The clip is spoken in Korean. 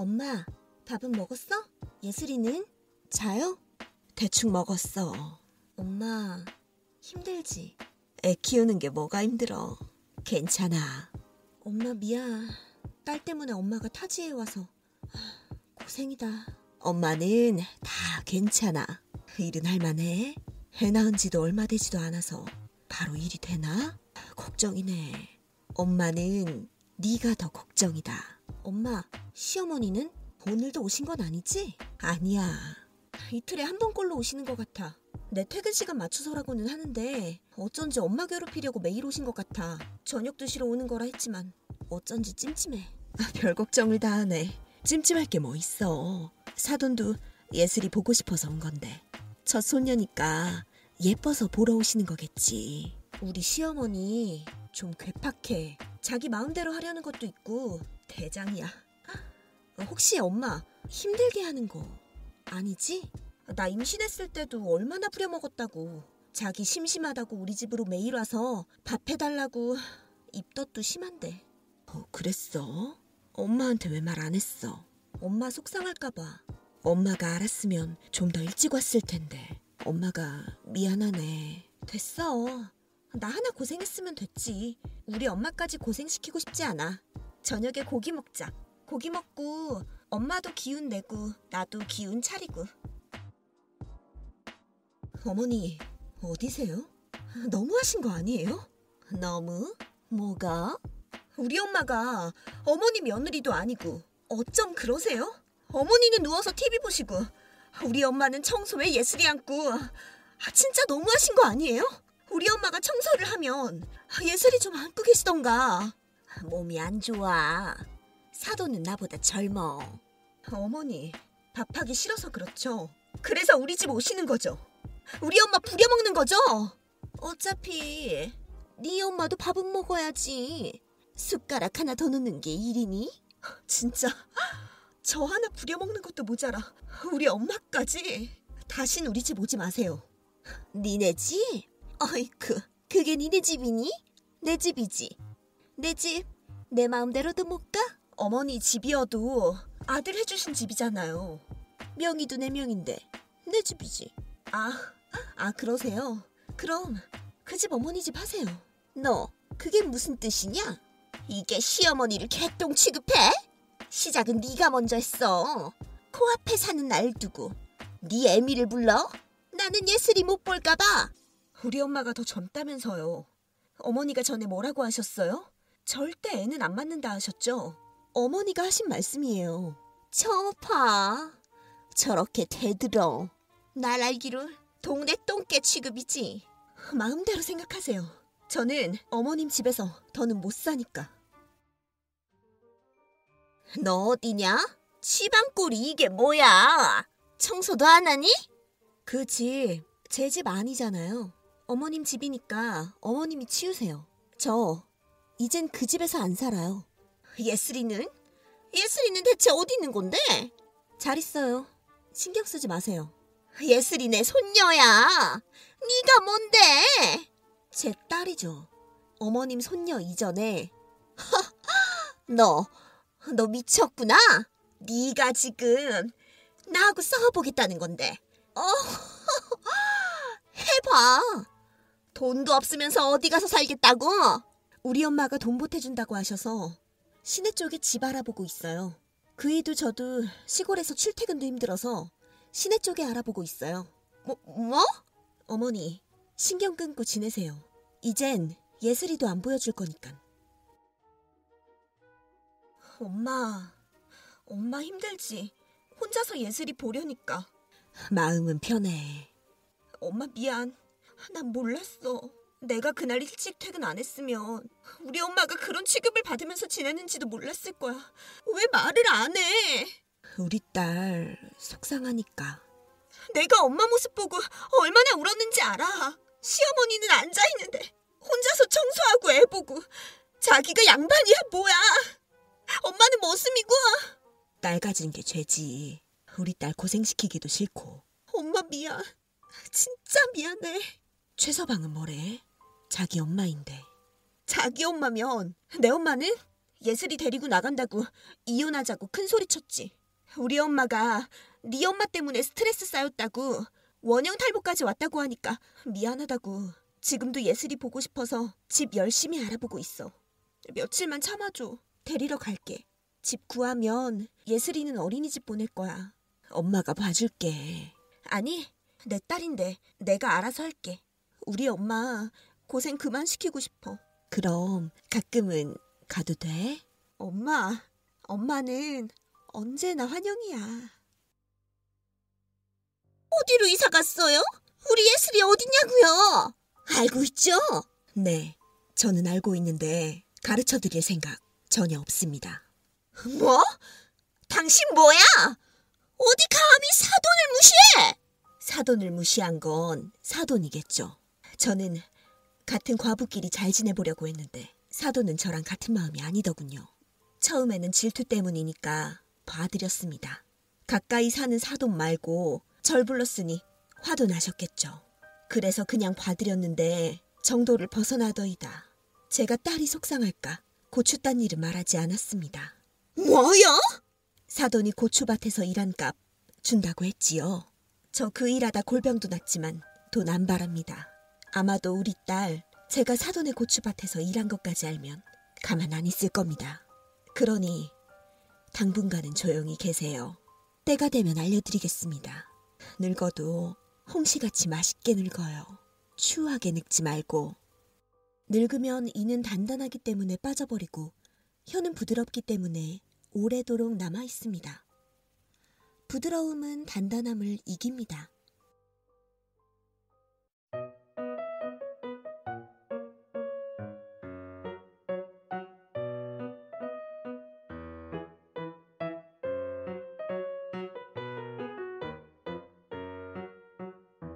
엄마, 밥은 먹었어? 예슬이는? 자요? 대충 먹었어. 엄마, 힘들지? 애 키우는 게 뭐가 힘들어. 괜찮아. 엄마 미안. 딸 때문에 엄마가 타지에 와서 하, 고생이다. 엄마는 다 괜찮아. 일은 할만해. 애 낳은 지도 얼마 되지도 않아서 바로 일이 되나? 걱정이네. 엄마는 네가 더 걱정이다. 엄마, 시어머니는 오늘도 오신 건 아니지? 아니야. 이틀에 한 번꼴로 오시는 것 같아. 내 퇴근 시간 맞춰서라고는 하는데 어쩐지 엄마 괴롭히려고 매일 오신 것 같아. 저녁 드시러 오는 거라 했지만 어쩐지 찜찜해. 아, 별 걱정을 다 하네. 찜찜할 게 뭐 있어. 사돈도 예슬이 보고 싶어서 온 건데. 첫 손녀니까 예뻐서 보러 오시는 거겠지. 우리 시어머니 좀 괴팍해. 자기 마음대로 하려는 것도 있고 대장이야. 어, 혹시 엄마 힘들게 하는 거 아니지? 나 임신했을 때도 얼마나 부려먹었다고. 자기 심심하다고 우리 집으로 매일 와서 밥 해달라고 입덧도 심한데. 어, 그랬어? 엄마한테 왜 말 안 했어? 엄마 속상할까봐. 엄마가 알았으면 좀 더 일찍 왔을 텐데. 엄마가 미안하네. 됐어. 나 하나 고생했으면 됐지. 우리 엄마까지 고생시키고 싶지 않아. 저녁에 고기 먹자. 고기 먹고 엄마도 기운 내고 나도 기운 차리고. 어머니, 어디세요? 너무하신 거 아니에요? 너무? 뭐가? 우리 엄마가 어머니 며느리도 아니고 어쩜 그러세요? 어머니는 누워서 TV 보시고 우리 엄마는 청소에 예슬이 앉고 아, 진짜 너무하신 거 아니에요? 우리 엄마가 청소를 하면 예슬이 좀 안고 계시던가 몸이 안 좋아. 사도는 나보다 젊어. 어머니 밥하기 싫어서 그렇죠. 그래서 우리 집 오시는 거죠. 우리 엄마 부려먹는 거죠? 어차피 네 엄마도 밥은 먹어야지. 숟가락 하나 더 넣는 게 일이니? 진짜? 저 하나 부려먹는 것도 모자라. 우리 엄마까지. 다신 우리 집 오지 마세요. 니네 집? 어이쿠 그게 니네 집이니? 내 집이지. 내 집 내 마음대로도 못 가? 어머니 집이어도 아들 해주신 집이잖아요 명의도 내 명인데 내 집이지 아, 아 그러세요? 그럼 그 집 어머니 집 하세요 너 그게 무슨 뜻이냐? 이게 시어머니를 개똥 취급해? 시작은 네가 먼저 했어. 코앞에 사는 날 두고 네 애미를 불러? 나는 예슬이 못 볼까봐. 우리 엄마가 더 젊다면서요. 어머니가 전에 뭐라고 하셨어요? 절대 애는 안 맞는다 하셨죠? 어머니가 하신 말씀이에요. 저 봐. 저렇게 대들어. 날 알기로 동네 똥개 취급이지. 마음대로 생각하세요. 저는 어머님 집에서 더는 못 사니까. 너 어디냐? 치방골이 이게 뭐야? 청소도 안 하니? 그 집, 제 집 아니잖아요. 어머님 집이니까 어머님이 치우세요. 저, 이젠 그 집에서 안 살아요. 예슬이는? 예슬이는 대체 어디 있는 건데? 잘 있어요. 신경 쓰지 마세요. 예슬이 내 손녀야. 네가 뭔데? 제 딸이죠. 어머님 손녀 이전에. 너, 너 미쳤구나. 네가 지금 나하고 싸워보겠다는 건데. 어, 해봐. 돈도 없으면서 어디 가서 살겠다고? 우리 엄마가 돈 보태준다고 하셔서 시내 쪽에 집 알아보고 있어요. 그 이도 저도 시골에서 출퇴근도 힘들어서 시내 쪽에 알아보고 있어요. 뭐, 뭐? 어머니, 신경 끊고 지내세요. 이젠 예슬이도 안 보여줄 거니까. 엄마, 엄마 힘들지. 혼자서 예슬이 보려니까. 마음은 편해. 엄마 미안. 난 몰랐어. 내가 그날 일찍 퇴근 안 했으면 우리 엄마가 그런 취급을 받으면서 지내는지도 몰랐을 거야. 왜 말을 안 해? 우리 딸 속상하니까. 내가 엄마 모습 보고 얼마나 울었는지 알아. 시어머니는 앉아 있는데 혼자서 청소하고 애 보고 자기가 양반이야 뭐야. 엄마는 머슴이고. 딸 가진 게 죄지. 우리 딸 고생시키기도 싫고. 엄마 미안. 진짜 미안해. 최서방은 뭐래? 자기 엄마인데. 자기 엄마면 내 엄마는 예슬이 데리고 나간다고 이혼하자고 큰 소리 쳤지. 우리 엄마가 네 엄마 때문에 스트레스 쌓였다고 원형 탈모까지 왔다고 하니까 미안하다고 지금도 예슬이 보고 싶어서 집 열심히 알아보고 있어. 며칠만 참아줘. 데리러 갈게. 집 구하면 예슬이는 어린이집 보낼 거야. 엄마가 봐줄게. 아니, 내 딸인데 내가 알아서 할게. 우리 엄마 고생 그만 시키고 싶어. 그럼 가끔은 가도 돼? 엄마, 엄마는 언제나 환영이야. 어디로 이사 갔어요? 우리 예슬이 어딨냐고요? 알고 있죠? 네, 저는 알고 있는데 가르쳐 드릴 생각 전혀 없습니다. 뭐? 당신 뭐야? 어디 감히 사돈을 무시해? 사돈을 무시한 건 사돈이겠죠. 저는 같은 과부끼리 잘 지내보려고 했는데 사돈은 저랑 같은 마음이 아니더군요. 처음에는 질투 때문이니까 봐드렸습니다. 가까이 사는 사돈 말고 절 불렀으니 화도 나셨겠죠. 그래서 그냥 봐드렸는데 정도를 벗어나더이다. 제가 딸이 속상할까 고추 딴 일은 말하지 않았습니다. 뭐야? 사돈이 고추밭에서 일한 값 준다고 했지요. 저 그 일하다 골병도 났지만 돈 안 바랍니다. 아마도 우리 딸 제가 사돈의 고추밭에서 일한 것까지 알면 가만 안 있을 겁니다. 그러니 당분간은 조용히 계세요. 때가 되면 알려드리겠습니다. 늙어도 홍시같이 맛있게 늙어요. 추하게 늙지 말고. 늙으면 이는 단단하기 때문에 빠져버리고 혀는 부드럽기 때문에 오래도록 남아 있습니다. 부드러움은 단단함을 이깁니다.